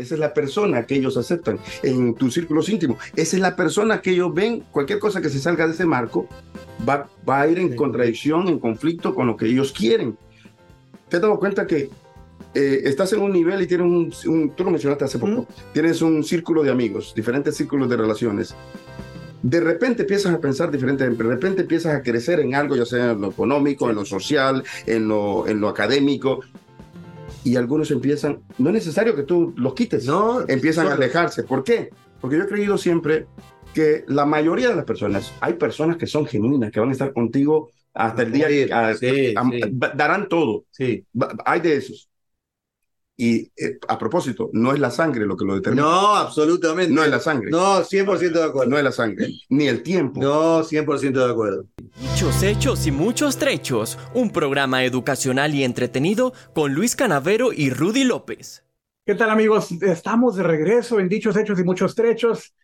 esa es la persona que ellos aceptan en tus círculos íntimos. Esa es la persona que ellos ven, cualquier cosa que se salga de ese marco va, va a ir en contradicción, en conflicto con lo que ellos quieren. ¿Te has dado cuenta que eh, estás en un nivel y tienes un, tú lo mencionaste hace poco, tienes un círculo de amigos, diferentes círculos de relaciones. De repente empiezas a pensar diferente, de repente empiezas a crecer en algo, ya sea en lo económico, en lo social, en lo, en lo académico, y algunos empiezan, no es necesario que tú los quites, no, empiezan a alejarse. ¿Por qué? Porque yo he creído siempre que la mayoría de las personas, hay personas que son genuinas, que van a estar contigo hasta el día, que darán todo. Sí. Hay de esos. Y eh, a propósito, no es la sangre lo que lo determina. No, absolutamente. No es la sangre. No, 100% de acuerdo. No es la sangre, ni el tiempo. No, 100% de acuerdo. Muchos hechos y muchos trechos. Un programa educacional y entretenido con Luis Canavero y Rudy López. ¿Qué tal amigos? Estamos de regreso en Dichos Hechos y Muchos Trechos.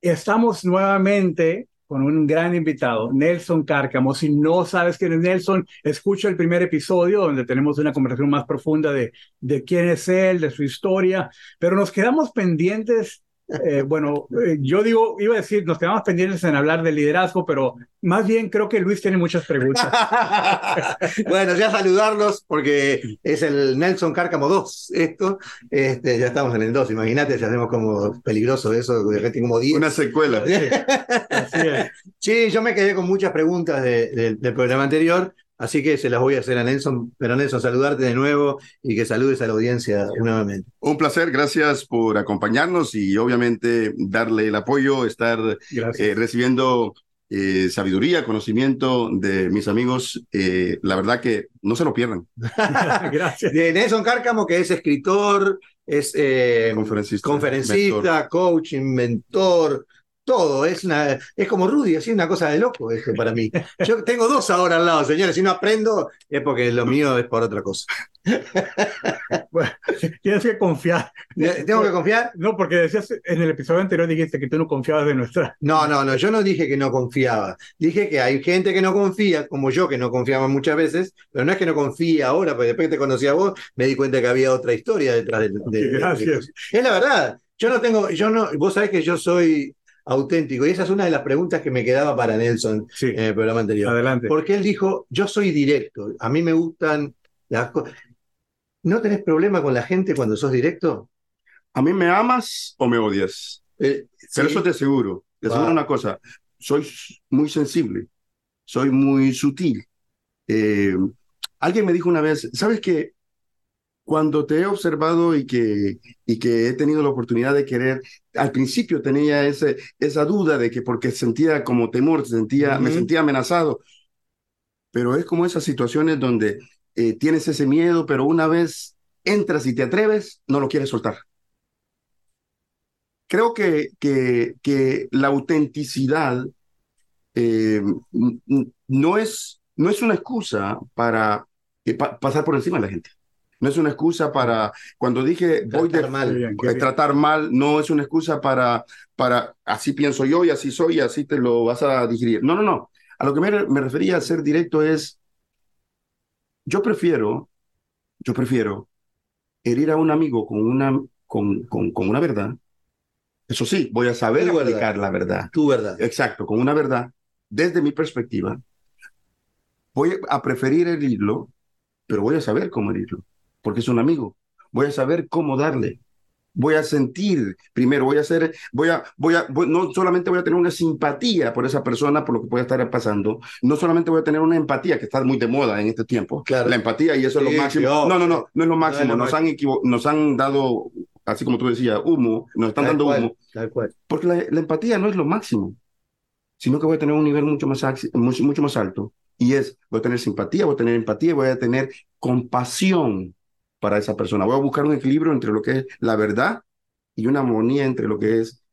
Estamos nuevamente con un gran invitado, Nelson Cárcamo. Si no sabes quién es Nelson, escucha el primer episodio donde tenemos una conversación más profunda de, de quién es él, de su historia, pero nos quedamos pendientes eh, bueno, eh, yo digo, iba a decir, nos quedamos pendientes en hablar de liderazgo, pero más bien creo que Luis tiene muchas preguntas. bueno, ya saludarlos porque es el Nelson Cárcamo 2, esto, este, ya estamos en el 2, imagínate si hacemos como peligroso eso, de rating como 10. Una secuela. Sí, yo me quedé con muchas preguntas del programa anterior, Así que se las voy a hacer a Nelson, pero Nelson, saludarte de nuevo y que saludes a la audiencia nuevamente. Un placer, gracias por acompañarnos y obviamente darle el apoyo, estar eh, recibiendo eh, sabiduría, conocimiento de mis amigos. Eh, la verdad que no se lo pierdan. gracias. De Nelson Cárcamo, que es escritor, es conferencista, conferencista coach, mentor, todo, es, una, es como Rudy, así una cosa de loco esto para mí. Yo tengo dos ahora al lado, señores, si no aprendo es porque lo mío es por otra cosa. Bueno, tienes que confiar. ¿Tengo que confiar? No, porque decías en el episodio anterior dijiste que tú no confiabas de nuestra. No, no, no, yo no dije que no confiaba. Dije que hay gente que no confía, como yo que no confiaba muchas veces, pero no es que no confía ahora, porque después que te conocí a vos, me di cuenta que había otra historia detrás de, de, Gracias. es la verdad. Yo no tengo, yo no, vos sabés que yo soy auténtico. Y esa es una de las preguntas que me quedaba para Nelson en el programa anterior. Adelante. Porque él dijo, yo soy directo, a mí me gustan las cosas. ¿No tenés problema con la gente cuando sos directo? ¿A mí me amas o me odias? Eh, Pero eso te aseguro. Te aseguro una cosa. Soy muy sensible. Soy muy sutil. Eh, alguien me dijo una vez, ¿sabes qué? Cuando te he observado y que, y que he tenido la oportunidad de querer, al principio tenía ese, esa duda de que porque sentía como temor, sentía, me sentía amenazado, pero es como esas situaciones donde eh, tienes ese miedo, pero una vez entras y te atreves, no lo quieres soltar. Creo que, que, que la autenticidad eh, no, es, no es una excusa para eh, pasar por encima de la gente. No es una excusa para, cuando dije voy de mal, tratar mal, no es una excusa para, para, así pienso yo y así soy y así te lo vas a digerir. No, no, no. A lo que me, me refería a ser directo es, yo prefiero, yo prefiero herir a un amigo con una, con, con, con una verdad. Eso sí, voy a saber aplicar la verdad. Tu verdad. Exacto, con una verdad, desde mi perspectiva. Voy a preferir herirlo, pero voy a saber cómo herirlo porque es un amigo. Voy a saber cómo darle. Voy a sentir, primero voy a hacer, voy a, voy a, no solamente voy a tener una simpatía por esa persona, por lo que puede estar pasando, no solamente voy a tener una empatía, que está muy de moda en este tiempo, claro. la empatía y eso es lo máximo. No, no, no, no es lo máximo, nos, Han nos han dado, así como tú decías, humo, nos están dando humo, porque la, la, empatía no es lo máximo, sino que voy a tener un nivel mucho más, mucho, mucho más alto, y es, voy a tener simpatía, voy a tener empatía, voy a tener compasión para esa persona. Voy a buscar un equilibrio entre lo que es la verdad y una armonía entre lo que es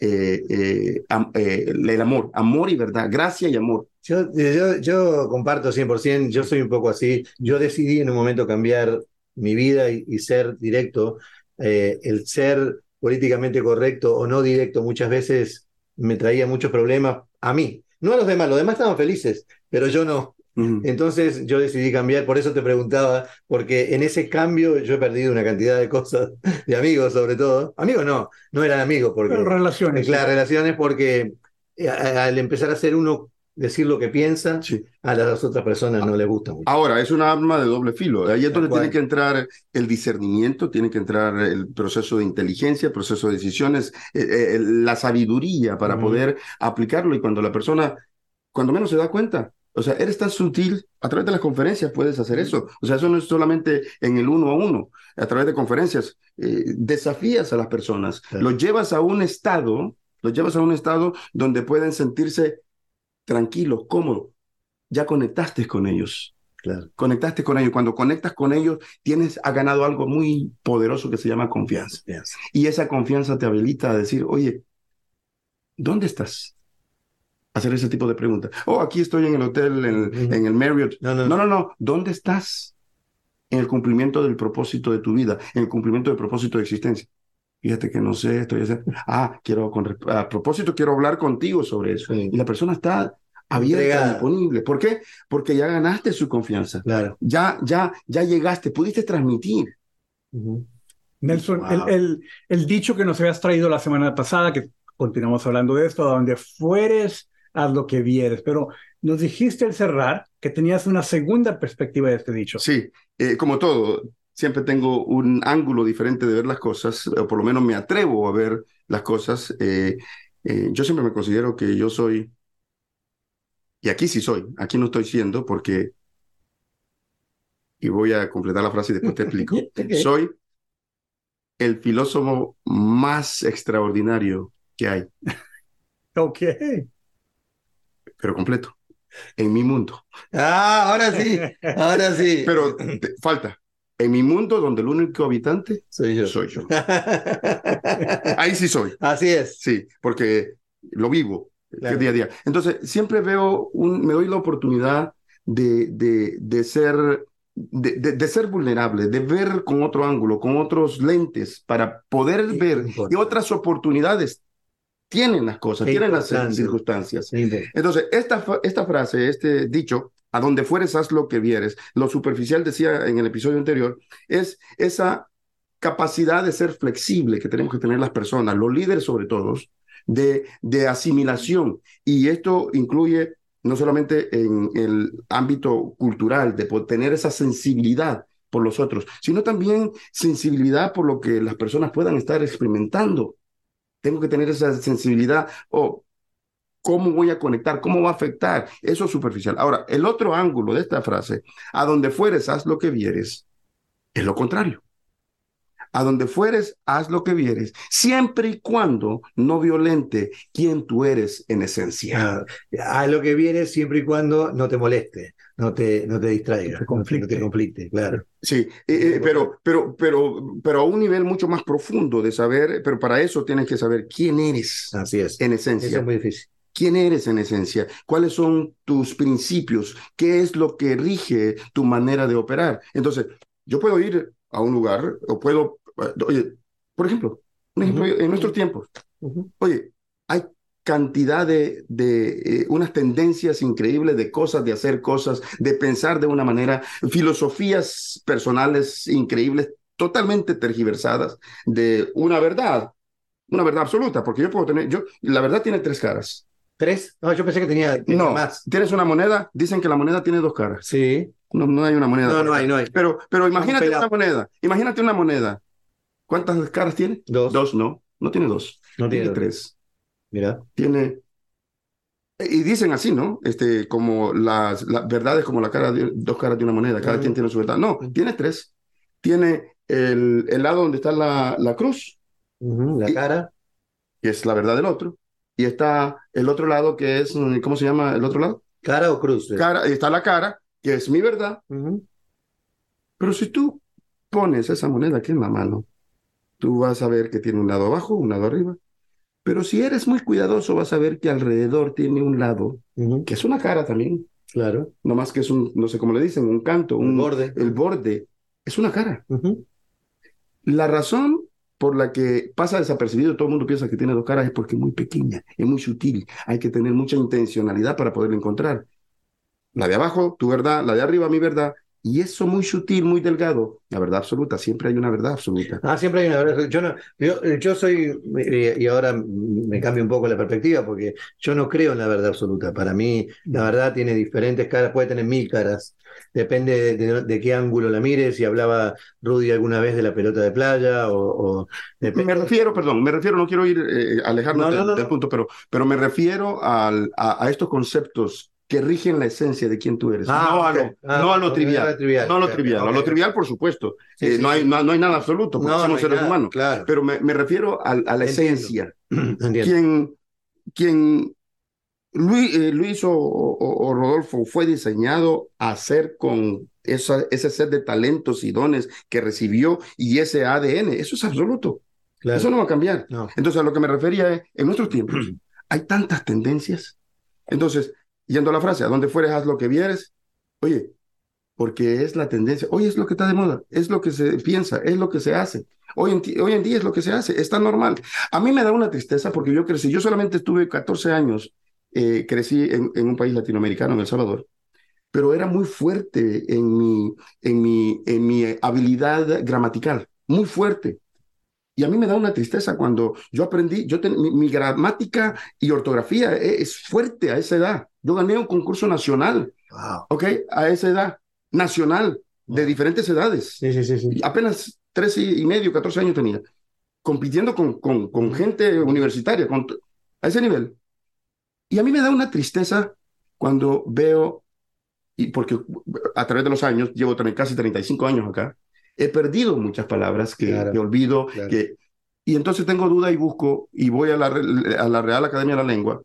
eh, eh, eh, el amor, amor y verdad, gracia y amor. Yo, yo, yo comparto 100%, yo soy un poco así. Yo decidí en un momento cambiar mi vida y, ser directo. el ser políticamente correcto o no directo muchas veces me traía muchos problemas a mí, no a los demás. Los demás estaban felices, pero yo no. Entonces yo decidí cambiar, por eso te preguntaba, porque en ese cambio yo he perdido una cantidad de cosas, de amigos sobre todo. Amigos no, no eran amigos, porque... relaciones. Claro, relaciones porque eh, al empezar a ser uno decir lo que piensa, a las otras personas no les gusta mucho. Ahora, es una arma de doble filo. Ahí es donde tiene que entrar el discernimiento, tiene que entrar el proceso de inteligencia, el proceso de decisiones, eh, eh, la sabiduría para poder aplicarlo. Y cuando la persona, cuando menos se da cuenta, o sea, eres tan sutil, a través de las conferencias puedes hacer eso. O sea, eso no es solamente en el uno a uno, a través de conferencias. Eh, desafías a las personas, los llevas a un estado, los llevas a un estado donde pueden sentirse tranquilos, cómodos. Ya conectaste con ellos. Claro. Conectaste con ellos. Cuando conectas con ellos, tienes, ha ganado algo muy poderoso que se llama confianza. Y esa confianza te habilita a decir, oye, ¿dónde estás? Hacer ese tipo de preguntas. Oh, aquí estoy en el hotel, en, en el Marriott. No no, no no, no, ¿Dónde estás? En el cumplimiento del propósito de tu vida, en el cumplimiento del propósito de existencia. Fíjate que no sé, estoy Ah, quiero, con, a propósito, quiero hablar contigo sobre eso. Y la persona está abierta, disponible. ¿Por qué? Porque ya ganaste su confianza. Claro. Ya, ya, ya llegaste, pudiste transmitir. Nelson, el, el, dicho que nos habías traído la semana pasada, que continuamos hablando de esto, donde fueres, haz lo que vieres, pero nos dijiste al cerrar que tenías una segunda perspectiva de este dicho. Sí, eh, como todo, siempre tengo un ángulo diferente de ver las cosas, o por lo menos me atrevo a ver las cosas. Eh, eh, yo siempre me considero que yo soy, y aquí sí soy, aquí no estoy siendo porque, y voy a completar la frase y después te explico, soy el filósofo más extraordinario que hay. Ok. Pero completo. En mi mundo. Ah, ahora sí, ahora sí. Pero falta. En mi mundo, donde el único habitante soy yo. Soy yo. Ahí sí soy. Así es. Sí, porque lo vivo día a día. Entonces, siempre veo, un, me doy la oportunidad de, de, de ser de, de, ser vulnerable, de ver con otro ángulo, con otros lentes, para poder ver y otras oportunidades tienen las cosas, tienen las circunstancias. Entonces, esta, esta frase, este dicho, a donde fueres, haz lo que vieres. Lo superficial, decía en el episodio anterior, es esa capacidad de ser flexible que tenemos que tener las personas, los líderes sobre todo, de, de asimilación. Y esto incluye no solamente en el ámbito cultural, de tener esa sensibilidad por los otros, sino también sensibilidad por lo que las personas puedan estar experimentando. Tengo que tener esa sensibilidad. o ¿Cómo voy a conectar? ¿Cómo va a afectar? Eso es superficial. Ahora, el otro ángulo de esta frase, a donde fueres, haz lo que vieres, es lo contrario. A donde fueres, haz lo que vieres, siempre y cuando no violente quien tú eres en esencia. Ah, lo que vieres siempre y cuando no te moleste, no te, no te distraiga, no te conflicte, claro. Sí, eh, eh, pero, pero, pero, pero a un nivel mucho más profundo de saber, pero para eso tienes que saber quién eres. Así es. En esencia. Eso es muy difícil. ¿Quién eres en esencia? ¿Cuáles son tus principios? ¿Qué es lo que rige tu manera de operar? Entonces, yo puedo ir a un lugar o puedo, oye, por ejemplo, un ejemplo en nuestros tiempos, oye, cantidad de, de eh, unas tendencias increíbles de cosas, de hacer cosas, de pensar de una manera, filosofías personales increíbles, totalmente tergiversadas, de una verdad, una verdad absoluta, porque yo puedo tener, yo, la verdad tiene tres caras. ¿Tres? No, yo pensé que tenía, no, más. Tienes una moneda, dicen que la moneda tiene dos caras. Sí. No, no hay una moneda. No, no hay, no hay. Pero, pero imagínate una moneda. Imagínate una moneda. ¿Cuántas caras tiene? Dos. Dos, no. No tiene dos. No tiene, tres. Mira. Tiene. Y dicen así, ¿no? Este, como las, verdades como la cara de, dos caras de una moneda. Cada quien tiene su verdad. No, tiene tres. Tiene el, el lado donde está la, la cruz. la cara. Que es la verdad del otro y está el otro lado que es, mm, ¿cómo se llama el otro lado? Cara o cruz. Cara, y está la cara, que es mi verdad. Pero si tú pones esa moneda aquí en la mano, tú vas a ver que tiene un lado abajo, un lado arriba. Pero si eres muy cuidadoso, vas a ver que alrededor tiene un lado, que es una cara también. Claro. No más que es un, no sé cómo le dicen, un canto, un borde. El borde es una cara. La razón por la que pasa desapercibido, todo el mundo piensa que tiene dos caras, es porque es muy pequeña, es muy sutil, hay que tener mucha intencionalidad para poderlo encontrar. La de abajo, tu verdad, la de arriba, mi verdad, y eso muy sutil, muy delgado, la verdad absoluta, siempre hay una verdad absoluta. Ah, siempre hay una verdad. Yo, no, yo, soy, y ahora me cambio un poco la perspectiva, porque yo no creo en la verdad absoluta. Para mí, la verdad tiene diferentes caras, puede tener mil caras. Depende de, qué ángulo la mires. Si hablaba Rudy alguna vez de la pelota de playa o... me refiero, perdón, me refiero, no quiero ir eh, alejarnos del, punto, pero, pero me refiero al, a estos conceptos que rigen la esencia de quién tú eres. Ah, no, a lo, ah, no, a lo, trivial, No a lo trivial. A lo trivial, por supuesto. Eh, no, hay, no, hay nada absoluto, porque somos seres humanos. Claro. Pero me, me refiero a, a la esencia. Quien, quien Luis, eh, Luis o, o, Rodolfo fue diseñado a ser con esa, ese set de talentos y dones que recibió y ese ADN. Eso es absoluto. Eso no va a cambiar. Entonces, a lo que me refería es, en nuestros tiempos hay tantas tendencias. Entonces, yendo a la frase, a donde fueres haz lo que vieres, oye, porque es la tendencia, hoy es lo que está de moda, es lo que se piensa, es lo que se hace. Hoy en, hoy en día es lo que se hace, está normal. A mí me da una tristeza porque yo crecí, yo solamente estuve 14 años, eh, crecí en, un país latinoamericano, en El Salvador, pero era muy fuerte en mi, en mi, en mi habilidad gramatical, muy fuerte. Y a mí me da una tristeza cuando yo aprendí, yo mi, gramática y ortografía e, es, fuerte a esa edad. Yo gané un concurso nacional, ¿ok? A esa edad, nacional, de diferentes edades. Sí, sí, sí, Apenas 13 y medio, 14 años tenía, compitiendo con, con, con gente universitaria, con, a ese nivel. Y a mí me da una tristeza cuando veo, y porque a través de los años, llevo también casi 35 años acá, he perdido muchas palabras que, olvido. Que, y entonces tengo duda y busco y voy a la, a la Real Academia de la Lengua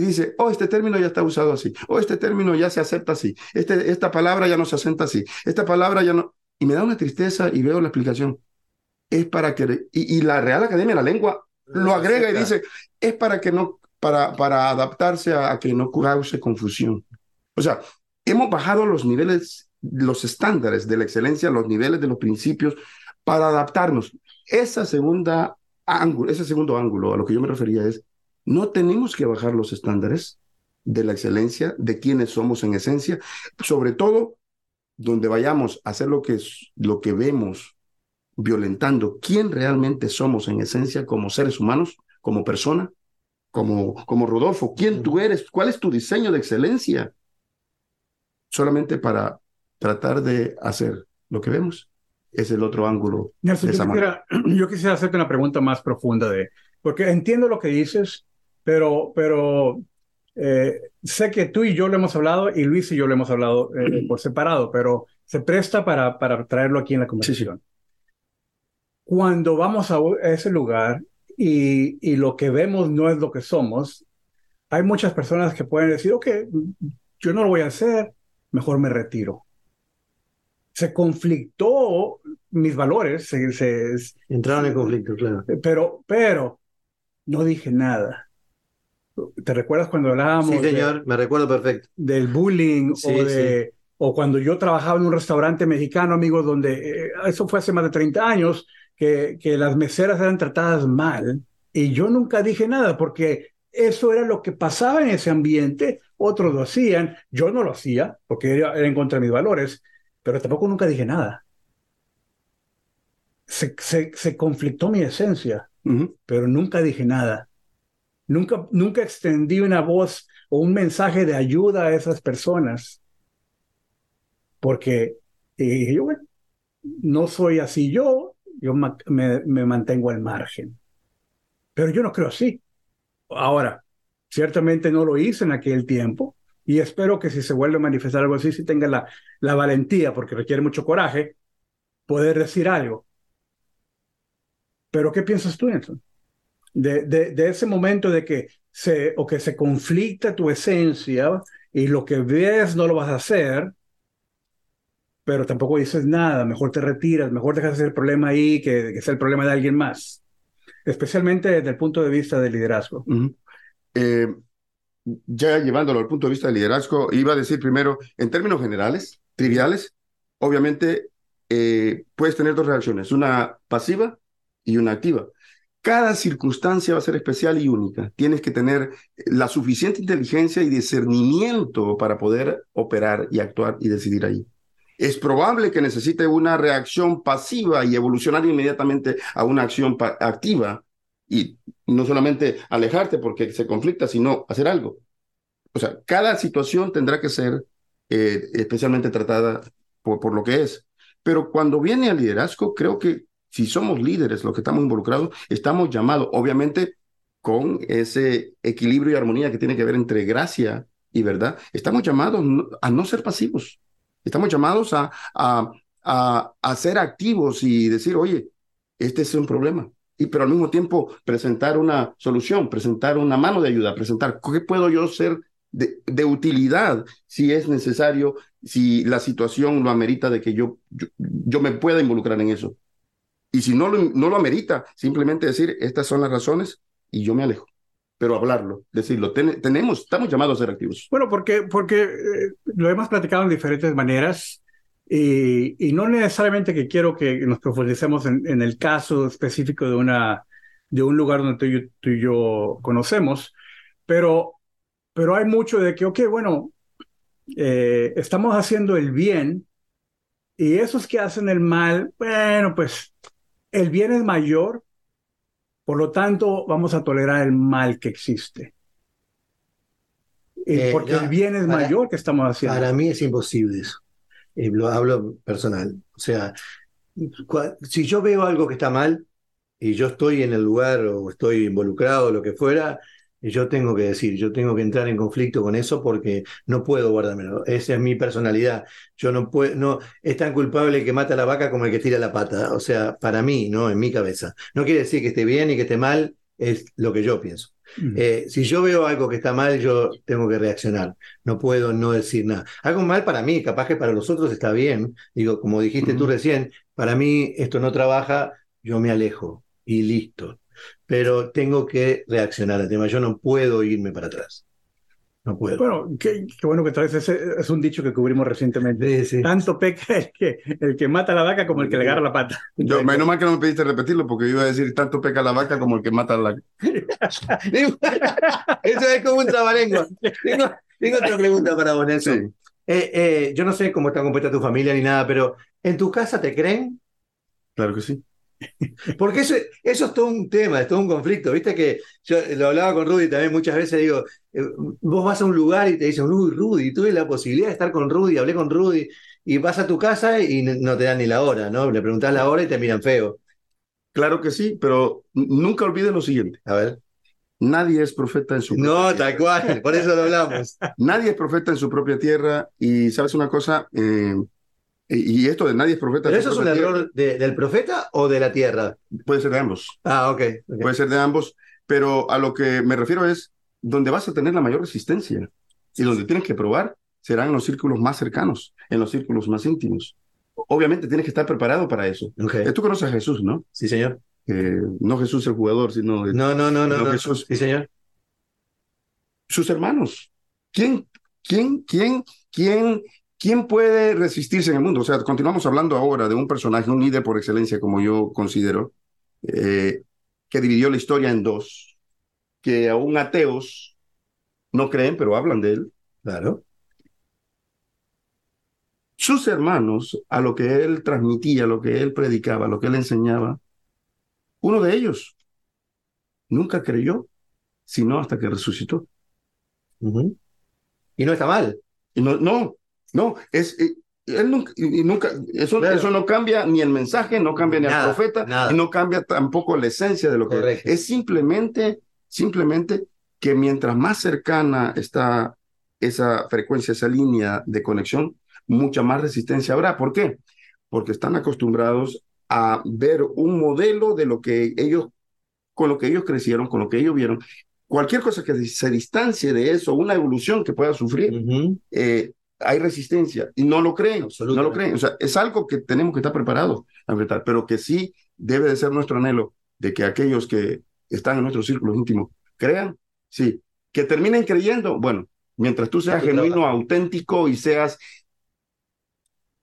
y dice, oh, este término ya está usado así, oh, este término ya se acepta así, este, esta palabra ya no se asenta así, esta palabra ya no... Y me da una tristeza y veo la explicación. Es para que... Y, la Real Academia de la Lengua lo agrega y dice, es para que no, para, para adaptarse a, a que no cause confusión. O sea, hemos bajado los niveles los estándares de la excelencia, los niveles de los principios para adaptarnos. Esa segunda ángulo, ese segundo ángulo a lo que yo me refería es, no tenemos que bajar los estándares de la excelencia, de quienes somos en esencia, sobre todo donde vayamos a hacer lo que, lo que vemos violentando quién realmente somos en esencia como seres humanos, como persona, como, como Rodolfo, quién tú eres, cuál es tu diseño de excelencia, solamente para tratar de hacer lo que vemos. Es el otro ángulo. yo, quisiera, yo, quisiera, hacerte una pregunta más profunda de, porque entiendo lo que dices, pero, pero eh, sé que tú y yo lo hemos hablado y Luis y yo lo hemos hablado eh, por separado, pero se presta para, para traerlo aquí en la conversación. Cuando vamos a ese lugar y, y lo que vemos no es lo que somos, hay muchas personas que pueden decir, ok, yo no lo voy a hacer, mejor me retiro se conflictó mis valores. Se, Entraron en conflicto, claro. Pero, pero no dije nada. ¿Te recuerdas cuando hablábamos? Sí, señor, me recuerdo perfecto. Del bullying o de... O cuando yo trabajaba en un restaurante mexicano, amigos, donde eh, eso fue hace más de 30 años, que, que las meseras eran tratadas mal. Y yo nunca dije nada porque eso era lo que pasaba en ese ambiente. Otros lo hacían, yo no lo hacía porque era en contra de mis valores pero tampoco nunca dije nada. Se, se, conflictó mi esencia, pero nunca dije nada. Nunca, nunca extendí una voz o un mensaje de ayuda a esas personas. Porque yo, bueno, no soy así yo, yo me, me mantengo al margen. Pero yo no creo así. Ahora, ciertamente no lo hice en aquel tiempo, y espero que si se vuelve a manifestar algo así, si tenga la, la valentía, porque requiere mucho coraje, poder decir algo. Pero ¿qué piensas tú, Nelson? De, de, de, ese momento de que se, o que se conflicta tu esencia y lo que ves no lo vas a hacer, pero tampoco dices nada, mejor te retiras, mejor dejas el problema ahí que, que sea el problema de alguien más, especialmente desde el punto de vista del liderazgo ya llevándolo al punto de vista del liderazgo, iba a decir primero, en términos generales, triviales, obviamente eh, puedes tener dos reacciones, una pasiva y una activa. Cada circunstancia va a ser especial y única. Tienes que tener la suficiente inteligencia y discernimiento para poder operar y actuar y decidir ahí. Es probable que necesite una reacción pasiva y evolucionar inmediatamente a una acción activa y no solamente alejarte porque se conflicta, sino hacer algo. O sea, cada situación tendrá que ser eh, especialmente tratada por lo que es. Pero cuando viene al liderazgo, creo que si somos líderes, los que estamos involucrados, estamos llamados, obviamente, con ese equilibrio y armonía que tiene que ver entre gracia y verdad, estamos llamados a no ser pasivos. Estamos llamados a, a, a, ser activos y decir, oye, este es un problema. Y pero al mismo tiempo presentar una solución, presentar una mano de ayuda, presentar qué puedo yo ser de, de, utilidad si es necesario, si la situación lo amerita de que yo, yo, yo me pueda involucrar en eso. Y si no lo, no lo amerita, simplemente decir, estas son las razones y yo me alejo. Pero hablarlo, decirlo, tenemos, estamos llamados a ser activos. Bueno, porque, porque eh, lo hemos platicado en diferentes maneras y, y, no necesariamente que quiero que nos profundicemos en, en, el caso específico de, una, de un lugar donde tú y, yo, tú y yo conocemos, pero, pero hay mucho de que, ok, bueno, eh, estamos haciendo el bien y esos que hacen el mal, bueno, pues el bien es mayor, por lo tanto vamos a tolerar el mal que existe. Eh, porque el bien es mayor que estamos haciendo. Para mí es imposible eso. Eh, lo hablo personal. O sea, si yo veo algo que está mal y yo estoy en el lugar o estoy involucrado, lo que fuera, yo tengo que decir, yo tengo que entrar en conflicto con eso porque no puedo guardármelo. Esa es mi personalidad. Yo no puedo, no, es tan culpable el que mata a la vaca como el que tira la pata. O sea, para mí, ¿no? En mi cabeza. No quiere decir que esté bien y que esté mal, es lo que yo pienso. Mm. Eh, si yo veo algo que está mal, yo tengo que reaccionar. No puedo no decir nada. Algo mal para mí, capaz que para los otros está bien. Digo, como dijiste tú recién, para mí esto no trabaja, yo me alejo y listo pero tengo que reaccionar al tema. Yo no puedo irme para atrás. No puedo. Bueno, qué, bueno que traes ese. Es un dicho que cubrimos recientemente. Tanto peca el que, el que mata a la vaca como el que le agarra la pata. Yo, menos mal que no me pediste repetirlo porque iba a decir tanto peca la vaca como el que mata a la Eso es como un trabalengua. Tengo, tengo, otra pregunta para vos, Nelson. Eh, eh, yo no sé cómo está compuesta tu familia ni nada, pero ¿en tu casa te creen? Claro que sí. Porque eso, eso es todo un tema, es todo un conflicto. Viste que yo lo hablaba con Rudy también muchas veces, digo, eh, vos vas a un lugar y te dicen, uy, Rudy, tuve la posibilidad de estar con Rudy, hablé con Rudy, y vas a tu casa y no te dan ni la hora, ¿no? Le preguntás la hora y te miran feo. Claro que sí, pero nunca olvides lo siguiente. A ver. Nadie es profeta en su No, tal cual, por eso lo hablamos. Nadie es profeta en su propia tierra y sabes una cosa, eh, y, esto de nadie es profeta. ¿Pero eso es un error del profeta o de la tierra? Puede ser de ambos. Ah, ok. Puede ser de ambos, pero a lo que me refiero es donde vas a tener la mayor resistencia y donde tienes que probar serán en los círculos más cercanos, en los círculos más íntimos. Obviamente tienes que estar preparado para eso. Okay. Tú conoces a Jesús, ¿no? Sí, señor. no Jesús el jugador, sino... No, no, no, no, Jesús. Sí, señor. Sus hermanos. ¿Quién, quién, quién, quién ¿Quién puede resistirse en el mundo? O sea, continuamos hablando ahora de un personaje, un líder por excelencia, como yo considero, eh, que dividió la historia en dos, que aún ateos no creen, pero hablan de él. Claro. Sus hermanos, a lo que él transmitía, a lo que él predicaba, a lo que él enseñaba, uno de ellos nunca creyó, sino hasta que resucitó. Y no está mal. Y no, no, no, es, eh, él nunca, nunca eso, eso, no cambia ni el mensaje, no cambia ni el profeta, y no cambia tampoco la esencia de lo que es. Es simplemente, simplemente que mientras más cercana está esa frecuencia, esa línea de conexión, mucha más resistencia habrá. ¿Por qué? Porque están acostumbrados a ver un modelo de lo que ellos, con lo que ellos crecieron, con lo que ellos vieron. Cualquier cosa que se distancie de eso, una evolución que pueda sufrir, eh, hay resistencia y no lo creen, no lo creen. O sea, es algo que tenemos que estar preparados a enfrentar, pero que sí debe de ser nuestro anhelo de que aquellos que están en nuestro círculo íntimo crean, sí, que terminen creyendo, bueno, mientras tú seas genuino, auténtico y seas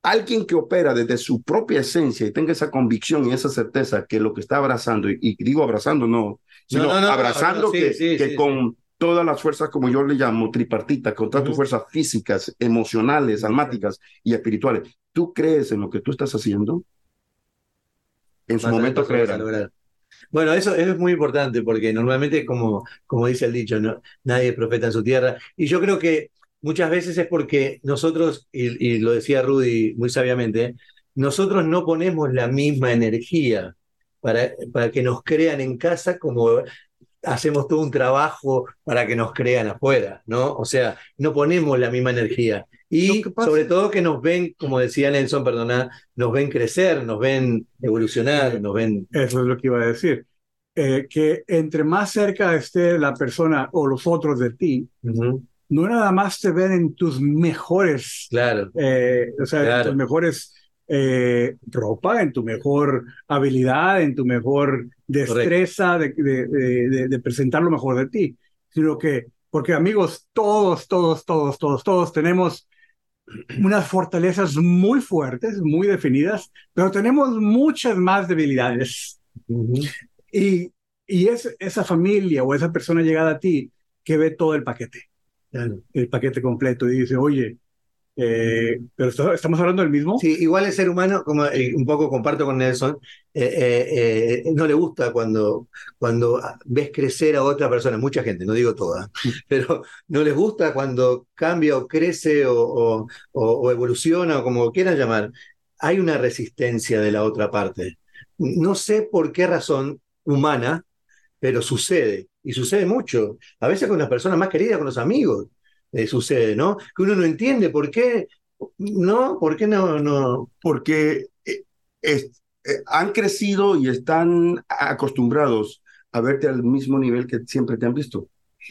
alguien que opera desde su propia esencia y tenga esa convicción y esa certeza que lo que está abrazando, y, digo abrazando no, sino abrazando que, con todas las fuerzas, como yo le llamo, tripartita, con todas tus fuerzas físicas, emocionales, almáticas y espirituales, ¿tú crees en lo que tú estás haciendo? En su momento creerás. Bueno, eso, es muy importante porque normalmente, como, como dice el dicho, ¿no? nadie es profeta en su tierra. Y yo creo que muchas veces es porque nosotros, y, lo decía Rudy muy sabiamente, nosotros no ponemos la misma energía para, para que nos crean en casa como hacemos todo un trabajo para que nos crean afuera, ¿no? O sea, no ponemos la misma energía. Y sobre todo que nos ven, como decía Nelson, perdona, nos ven crecer, nos ven evolucionar, nos ven... Eso es lo que iba a decir. Eh, que entre más cerca esté la persona o los otros de ti, no nada más te ven en tus mejores, claro, eh, o sea, en tus mejores eh, ropa, en tu mejor habilidad, en tu mejor destreza de, de, de, presentar lo mejor de ti, sino que, porque amigos, todos, todos, todos, todos, todos tenemos unas fortalezas muy fuertes, muy definidas, pero tenemos muchas más debilidades. Y, y es esa familia o esa persona llegada a ti que ve todo el paquete. El paquete completo y dice, oye, eh, pero estamos hablando del mismo. Sí, igual el ser humano, como eh, un poco comparto con Nelson, eh, no le gusta cuando, cuando ves crecer a otra persona, mucha gente, no digo toda, pero no les gusta cuando cambia o crece o, o, evoluciona o como quieran llamar. Hay una resistencia de la otra parte. No sé por qué razón humana, pero sucede y sucede mucho. A veces con las personas más queridas, con los amigos, eh, sucede, ¿no? Que uno no entiende por qué, ¿no? ¿Por qué no? no? Porque eh, eh, han crecido y están acostumbrados a verte al mismo nivel que siempre te han visto.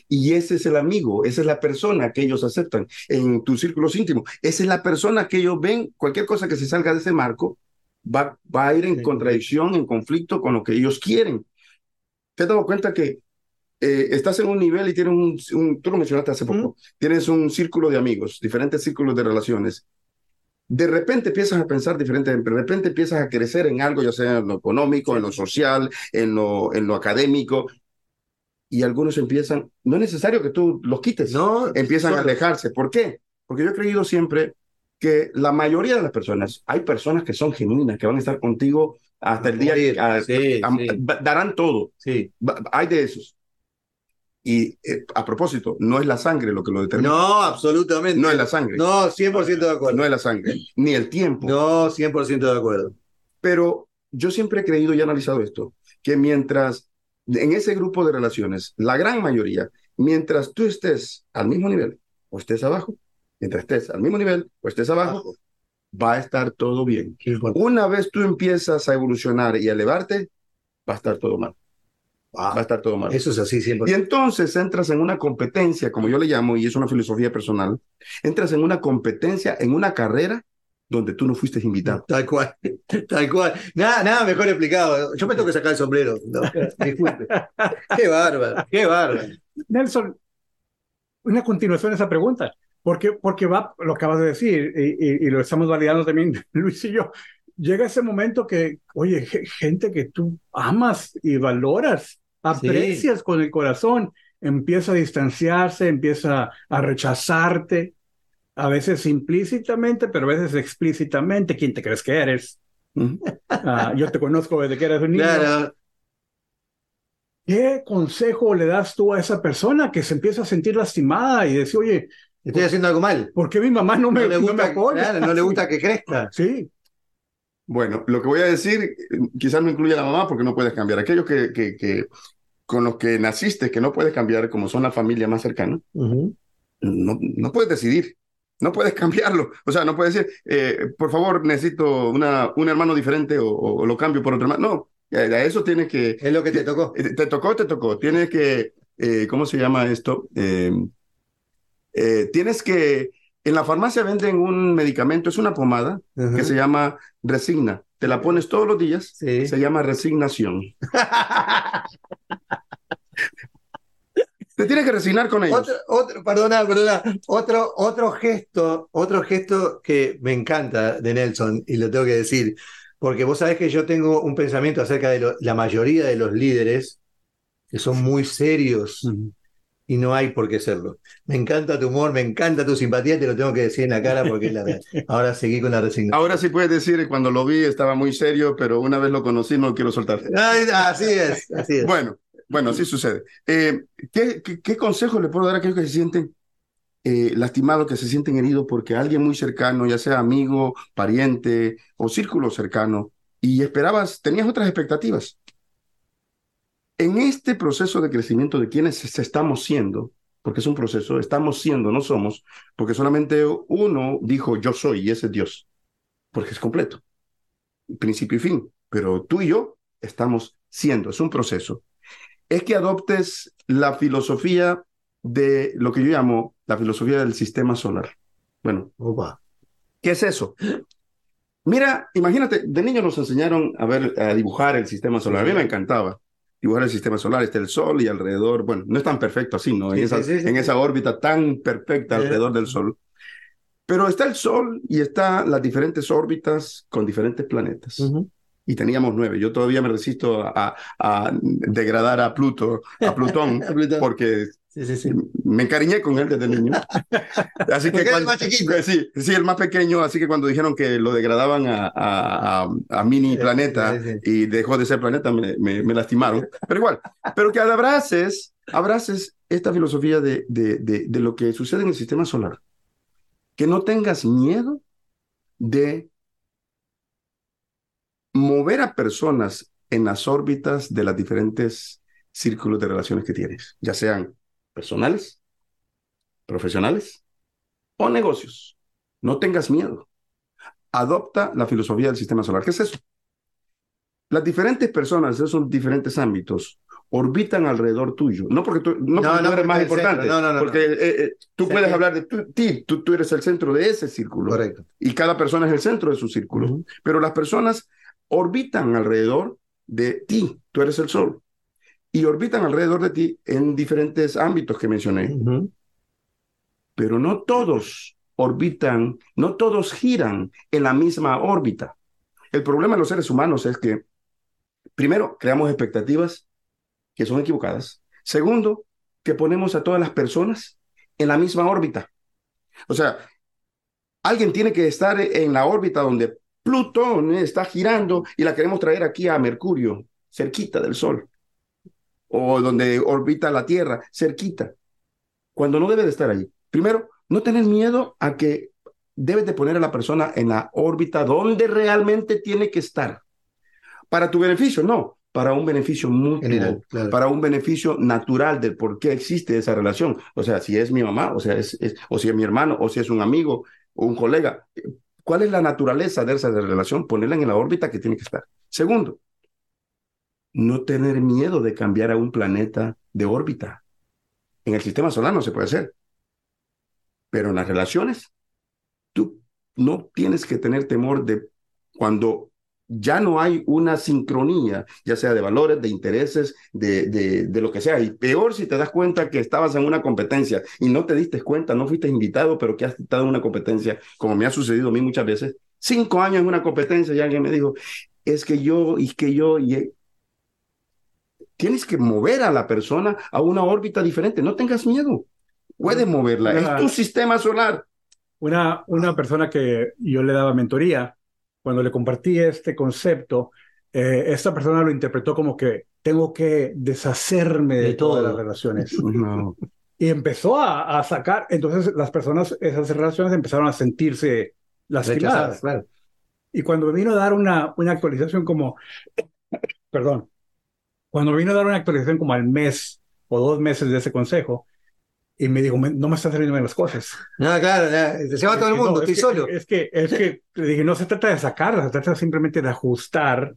Y ese es el amigo, esa es la persona que ellos aceptan en tus círculos íntimos. Esa es la persona que ellos ven, cualquier cosa que se salga de ese marco, va, va a ir en contradicción, en conflicto con lo que ellos quieren. ¿Te has dado cuenta que eh, estás en un nivel y tienes un, tú lo mencionaste hace poco, tienes un círculo de amigos, diferentes círculos de relaciones. De repente empiezas a pensar diferente, de repente empiezas a crecer en algo, ya sea en lo económico, en lo social, en lo, en lo académico, y algunos empiezan, no es necesario que tú los quites, no, empiezan a alejarse. ¿Por qué? Porque yo he creído siempre que la mayoría de las personas, hay personas que son genuinas, que van a estar contigo hasta el día, que darán todo. Sí. Hay de esos. Y eh, a propósito, no es la sangre lo que lo determina. No, absolutamente. No es la sangre. No, 100% de acuerdo. No es la sangre, ni el tiempo. No, 100% de acuerdo. Pero yo siempre he creído y analizado esto, que mientras en ese grupo de relaciones, la gran mayoría, mientras tú estés al mismo nivel o estés abajo, mientras estés al mismo nivel o estés abajo, va a estar todo bien. Una vez tú empiezas a evolucionar y a elevarte, va a estar todo mal va a estar todo mal. Eso es así siempre. Y entonces entras en una competencia, como yo le llamo, y es una filosofía personal, entras en una competencia, en una carrera donde tú no fuiste invitado. Tal cual, tal cual. Nada, nada mejor explicado. Yo me tengo que sacar el sombrero. disculpe. qué bárbaro, qué bárbaro. Nelson, una continuación de esa pregunta. Porque, porque va, lo acabas de decir, y, y lo estamos validando también Luis y yo, llega ese momento que, oye, gente que tú amas y valoras, aprecias con el corazón, empieza a distanciarse, empieza a rechazarte, a veces implícitamente, pero a veces explícitamente. ¿Quién te crees que eres? Ah, yo te conozco desde que eres un niño. ¿Qué consejo le das tú a esa persona que se empieza a sentir lastimada y decir, oye, estoy haciendo algo mal? ¿Por qué mi mamá no me, no me apoya? no le gusta que crezca. Sí. Bueno, lo que voy a decir, quizás no incluye a la mamá porque no puedes cambiar. Aquellos que, que, que con los que naciste, que no puedes cambiar, como son la familia más cercana, no, no puedes decidir. No puedes cambiarlo. O sea, no puedes decir, eh, por favor, necesito una, un hermano diferente o, lo cambio por otro hermano. No, a eso tienes que... Es lo que te tocó. Te, te tocó, te tocó. Tienes que, eh, ¿cómo se llama esto? Eh, tienes que en la farmacia venden un medicamento, es una pomada que se llama Resigna. Te la pones todos los días, se llama resignación. te tienes que resignar con ellos. Otro, otro, perdona, perdona. Otro, otro gesto, otro gesto que me encanta de Nelson, y lo tengo que decir, porque vos sabés que yo tengo un pensamiento acerca de la mayoría de los líderes que son muy serios y no hay por qué serlo. Me encanta tu humor, me encanta tu simpatía, te lo tengo que decir en la cara porque es la verdad. Ahora seguí con la resignación. Ahora sí puedes decir, cuando lo vi estaba muy serio, pero una vez lo conocí no quiero soltar. así es, así es. Bueno, bueno, así sucede. Eh, ¿qué, qué, consejo le puedo dar a aquellos que se sienten eh, lastimados, que se sienten heridos porque alguien muy cercano, ya sea amigo, pariente o círculo cercano, y esperabas, tenías otras expectativas? En este proceso de crecimiento de quienes estamos siendo, porque es un proceso, estamos siendo, no somos, porque solamente uno dijo yo soy y ese es Dios, porque es completo, principio y fin, pero tú y yo estamos siendo, es un proceso. Es que adoptes la filosofía de lo que yo llamo la filosofía del sistema solar. Bueno, ¿qué es eso? Mira, imagínate, de niño nos enseñaron a ver, a dibujar el sistema solar. A mí me encantaba dibujar el sistema solar, está el Sol y alrededor, bueno, no es tan perfecto así, ¿no? En, esa, en esa órbita tan perfecta alrededor del Sol. Pero está el Sol y está las diferentes órbitas con diferentes planetas. Y teníamos nueve. Yo todavía me resisto a, a degradar a Pluto, a Plutón, porque Sí, sí, sí. Me encariñé con él desde niño. Así que cuando, más chiquito. Sí, sí, el más pequeño. Así que cuando dijeron que lo degradaban a, a, a, mini planeta y dejó de ser planeta, me, me, lastimaron. Pero igual, pero que abraces, abraces esta filosofía de, de, de, de lo que sucede en el sistema solar. Que no tengas miedo de mover a personas en las órbitas de las diferentes círculos de relaciones que tienes, ya sean personales, profesionales o negocios. No tengas miedo. Adopta la filosofía del sistema solar. ¿Qué es eso? Las diferentes personas de esos diferentes ámbitos orbitan alrededor tuyo. No porque tú no, eres más importante, porque eh, eh, tú puedes hablar de ti, tú, tú, eres el centro de ese círculo. Correcto. Y cada persona es el centro de su círculo. Pero las personas orbitan alrededor de ti, tú eres el sol y orbitan alrededor de ti en diferentes ámbitos que mencioné. Pero no todos orbitan, no todos giran en la misma órbita. El problema de los seres humanos es que, primero, creamos expectativas que son equivocadas. Segundo, que ponemos a todas las personas en la misma órbita. O sea, alguien tiene que estar en la órbita donde Plutón está girando y la queremos traer aquí a Mercurio, cerquita del Sol o donde orbita la Tierra, cerquita, cuando no debe de estar allí. Primero, no tener miedo a que debes de poner a la persona en la órbita donde realmente tiene que estar. Para tu beneficio, no, para un beneficio mutuo, para un beneficio natural del por qué existe esa relación. O sea, si es mi mamá, o sea, es, o si es mi hermano, o si es un amigo o un colega. ¿Cuál es la naturaleza de esa relación? Ponerla en la órbita que tiene que estar. Segundo, no tener miedo de cambiar a un planeta de órbita. En el sistema solar no se puede hacer. Pero en las relaciones, tú no tienes que tener temor de cuando ya no hay una sincronía, ya sea de valores, de intereses, de, de, lo que sea. Y peor si te das cuenta que estabas en una competencia y no te diste cuenta, no fuiste invitado, pero que has estado en una competencia, como me ha sucedido a mí muchas veces. Cinco años en una competencia y alguien me dijo, es que yo, y que yo, y tienes que mover a la persona a una órbita diferente. No tengas miedo. Puedes moverla. es tu sistema solar. Una, una persona que yo le daba mentoría, cuando le compartí este concepto, eh, esta persona lo interpretó como que tengo que deshacerme de, todas las relaciones. Y empezó a, sacar, entonces las personas, esas relaciones empezaron a sentirse lastimadas. Claro. Y cuando vino a dar una, una actualización como, perdón, cuando vino a dar una actualización como al mes o dos meses de ese consejo, y me dijo, no me están saliendo bien las cosas. No, claro, se va todo el mundo, estoy solo. Es que, es que le dije, no se trata de sacarla, se trata simplemente de ajustar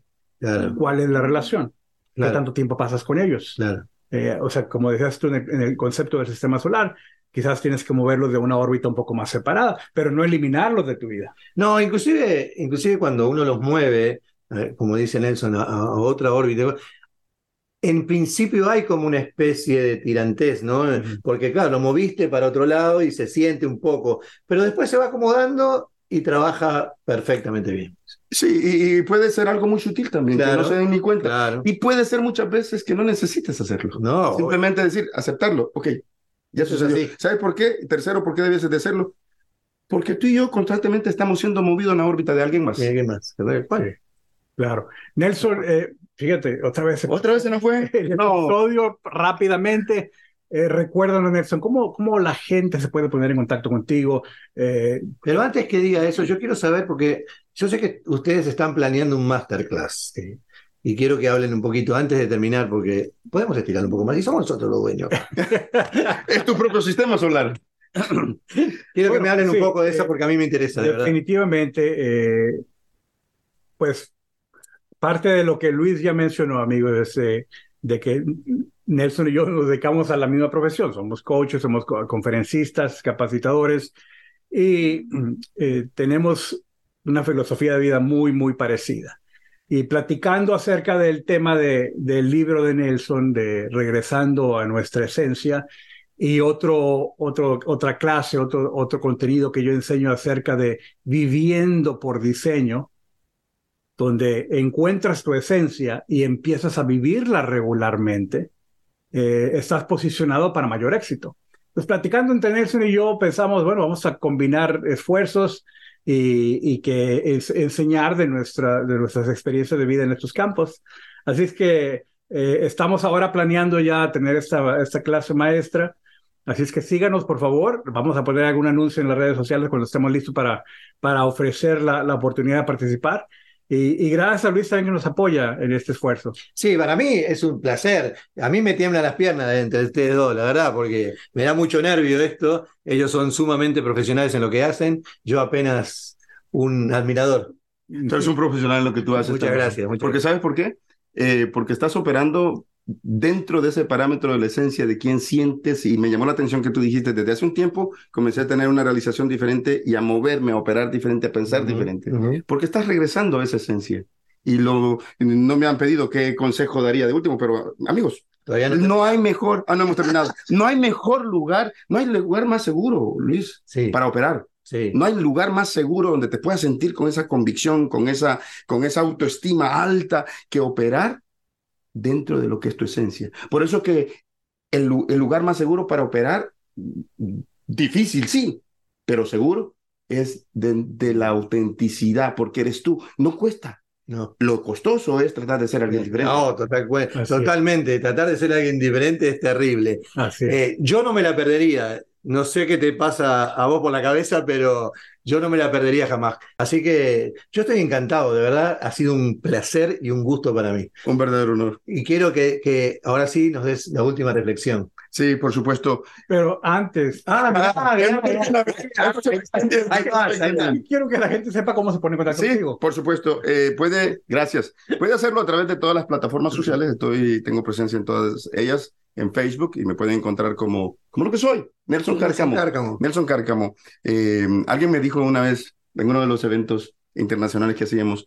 cuál es la relación, qué tanto tiempo pasas con ellos. Claro. Eh, o sea, como decías tú en el, concepto del sistema solar, quizás tienes que moverlos de una órbita un poco más separada, pero no eliminarlos de tu vida. No, inclusive, inclusive cuando uno los mueve, eh, como dice Nelson, a otra órbita, en principio hay como una especie de tirantez, ¿no? Porque claro, lo moviste para otro lado y se siente un poco, pero después se va acomodando y trabaja perfectamente bien. Sí, y puede ser algo muy sutil también, que no se den ni cuenta. Y puede ser muchas veces que no necesites hacerlo. No. Simplemente decir, aceptarlo. Ok, ya sucedió. ¿Sabes por qué? Tercero, ¿por qué debes de hacerlo? Porque tú y yo constantemente estamos siendo movidos en la órbita de alguien más. De alguien más. Claro. Nelson, eh, fíjate, otra vez. Otra vez se nos fue. El episodio rápidamente. Eh, recuérdanos, Nelson, ¿cómo, ¿cómo la gente se puede poner en contacto contigo? Eh, Pero antes que diga eso, yo quiero saber, porque yo sé que ustedes están planeando un masterclass. Y quiero que hablen un poquito antes de terminar, porque podemos estirar un poco más y somos nosotros los dueños. es tu propio sistema solar. quiero que me hablen un poco de eso porque a mí me interesa. definitivamente, eh, pues parte de lo que Luis ya mencionó, amigos, es de que Nelson y yo nos dedicamos a la misma profesión. Somos coaches, somos conferencistas, capacitadores y eh, tenemos una filosofía de vida muy, muy parecida. Y platicando acerca del tema de, del libro de Nelson, de regresando a nuestra esencia, y otro, otro, otra clase, otro, otro contenido que yo enseño acerca de viviendo por diseño, donde encuentras tu esencia y empiezas a vivirla regularmente, eh, estás posicionado para mayor éxito. Pues platicando entre Nelson y yo pensamos, bueno, vamos a combinar esfuerzos y, que es, enseñar de, nuestra, de nuestras experiencias de vida en estos campos. Así es que eh, estamos ahora planeando ya tener esta, esta clase maestra. Así es que síganos, por favor. Vamos a poner algún anuncio en las redes sociales cuando estemos listos para, para ofrecer la, la oportunidad de participar. Y, gracias a Luis también que nos apoya en este esfuerzo. Sí, para mí es un placer. A mí me tiemblan las piernas entre ustedes dos, la verdad, porque me da mucho nervio esto. Ellos son sumamente profesionales en lo que hacen. Yo apenas un admirador. Tú eres un profesional en lo que tú haces. Muchas gracias. porque ¿sabes por qué? Eh, porque estás operando dentro de ese parámetro de la esencia de quién sientes, y me llamó la atención que tú dijiste, desde hace un tiempo comencé a tener una realización diferente y a moverme, a operar diferente, a pensar diferente, porque estás regresando a esa esencia. Y lo, no me han pedido qué consejo daría de último, pero amigos, Todavía no, hay mejor, ah, no hemos terminado, no hay mejor lugar, no hay lugar más seguro, Luis, para operar. Sí. No hay lugar más seguro donde te puedas sentir con esa convicción, con esa, con esa autoestima alta que operar dentro de lo que es tu esencia. Por eso que el, lugar más seguro para operar, difícil, sí, pero seguro, es de, la autenticidad, porque eres tú. No cuesta. No. Lo costoso es tratar de ser alguien diferente. No, totalmente. Tratar de ser alguien diferente es terrible. Eh, yo no me la perdería. No sé qué te pasa a vos por la cabeza, pero yo no me la perdería jamás. Así que yo estoy encantado, de verdad. Ha sido un placer y un gusto para mí. Un verdadero honor. Y quiero que, que ahora sí nos des la última reflexión. Sí, por supuesto. Pero antes. Ah, Quiero que la gente sepa cómo se pone en contacto sí, Por supuesto. Eh, puede, gracias. Puede hacerlo a través de todas las plataformas sociales. Estoy, tengo presencia en todas ellas en Facebook y me pueden encontrar como, como lo que soy, Nelson Cárcamo. Nelson Cárcamo. Eh, alguien me dijo una vez en uno de los eventos internacionales que hacíamos,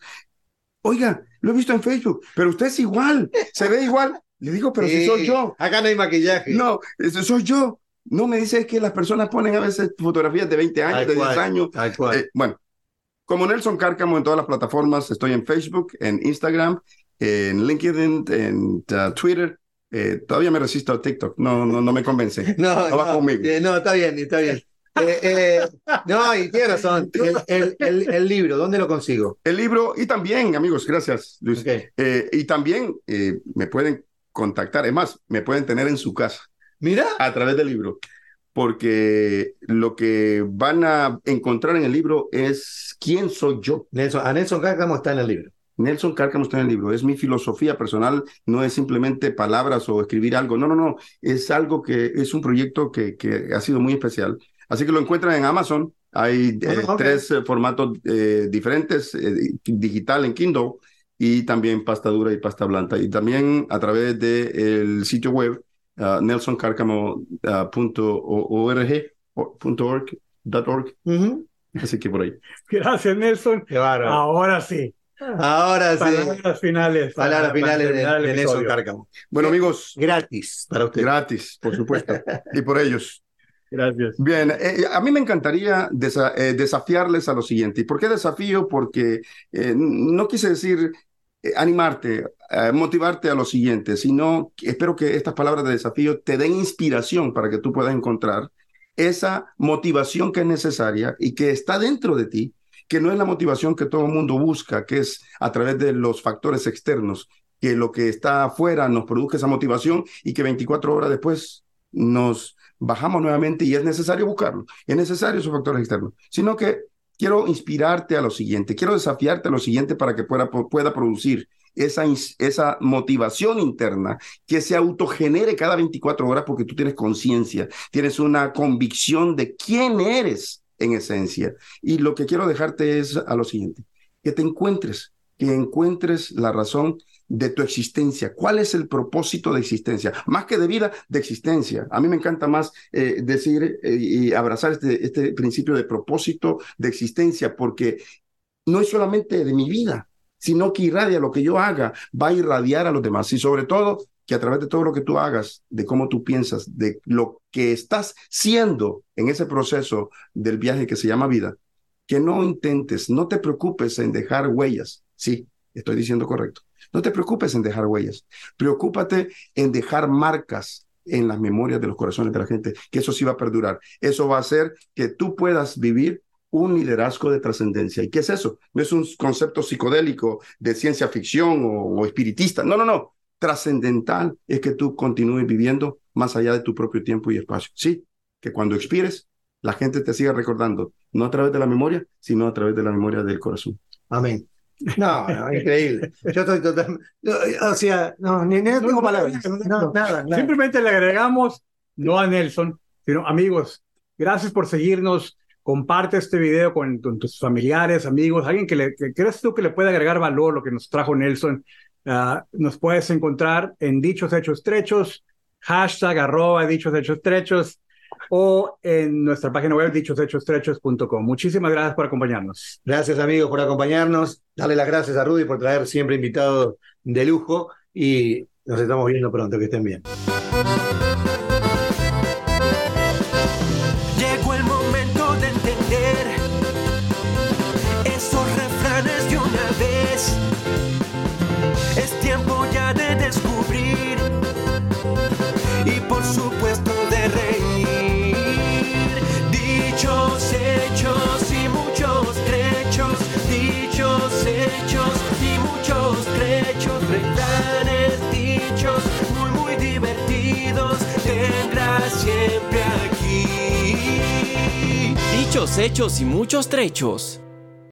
oiga, lo he visto en Facebook, pero usted es igual, se ve igual. Le digo, pero si soy yo. Acá no hay maquillaje. No, soy yo. No me dice que las personas ponen a veces fotografías de 20 años, de 10 años. Eh, bueno, como Nelson Cárcamo en todas las plataformas, estoy en Facebook, en Instagram, en LinkedIn, en uh, Twitter, eh, todavía me resisto a TikTok, no, no, no me convence. No, no, va conmigo. Eh, no, está bien, está bien. Eh, no, y tiene razón. El, el, el, libro, ¿dónde lo consigo? El libro, y también, amigos, gracias, Luis. y también me pueden contactar, es más, me pueden tener en su casa. Mira. A través del libro. Porque lo que van a encontrar en el libro es quién soy yo. Nelson, a Nelson Cárcamo está en el libro. Nelson Cárcamo está en el libro, es mi filosofía personal, no es simplemente palabras o escribir algo, no, no, no, es algo que es un proyecto que, que ha sido muy especial. Así que lo encuentran en Amazon, hay eh, tres eh, formatos eh, diferentes, digital en Kindle y también pasta dura y pasta blanda. Y también a través del sitio web uh, Así que por ahí. Gracias, Nelson. Ahora sí. Ahora sí. Palabras finales. Palabras finales de, de Nelson Cárcamo. Bueno, amigos. Gratis para ustedes. Gratis, por supuesto. y por ellos. Gracias. Bien, eh, a mí me encantaría eh, desafiarles a lo siguiente. ¿Y por qué desafío? Porque eh, no quise decir animarte, motivarte a lo siguiente, sino espero que estas palabras de desafío te den inspiración para que tú puedas encontrar esa motivación que es necesaria y que está dentro de ti, que no es la motivación que todo el mundo busca, que es a través de los factores externos, que lo que está afuera nos produzca esa motivación y que 24 horas después nos bajamos nuevamente y es necesario buscarlo, es necesario esos factores externos, sino que quiero inspirarte a lo siguiente, quiero desafiarte a lo siguiente para que pueda, pueda producir esa, esa motivación interna que se autogenere cada 24 horas porque tú tienes conciencia, tienes una convicción de quién eres en esencia. Y lo que quiero dejarte es a lo siguiente, que te encuentres, que encuentres la razón de tu existencia. ¿Cuál es el propósito de existencia? Más que de vida, de existencia. A mí me encanta más eh, decir eh, y abrazar este, este principio de propósito de existencia, porque no es solamente de mi vida, sino que irradia lo que yo haga, va a irradiar a los demás. Y sobre todo, que a través de todo lo que tú hagas, de cómo tú piensas, de lo que estás siendo en ese proceso del viaje que se llama vida, que no intentes, no te preocupes en dejar huellas. Sí, estoy diciendo correcto no te preocupes en dejar huellas, preocúpate en dejar marcas en las memorias de los corazones de la gente, que eso sí va a perdurar. Eso va a hacer que tú puedas vivir un liderazgo de trascendencia. ¿Y qué es eso? No es un concepto psicodélico de ciencia ficción o, espiritista. No, no, no. Trascendental es que tú continúes viviendo más allá de tu propio tiempo y espacio. Sí, que cuando expires, la gente te siga recordando, no a través de la memoria, sino a través de la memoria del corazón. Amén. No, no, increíble. Yo estoy totalmente. O sea, no, ni, tengo palabras. No, nada, Simplemente le agregamos, no a Nelson, sino amigos, gracias por seguirnos. Comparte este video con, tus familiares, amigos, alguien que, le, crees tú que le puede agregar valor lo que nos trajo Nelson. Ah, nos puedes encontrar en Dichos Hechos Trechos, hashtag arroba Dichos Hechos Trechos o en nuestra página web dichoshechos.com. Muchísimas gracias por acompañarnos. Gracias amigos por acompañarnos. Dale las gracias a Rudy por traer siempre invitados de lujo y nos estamos viendo pronto. Que estén bien. Hechos y muchos trechos.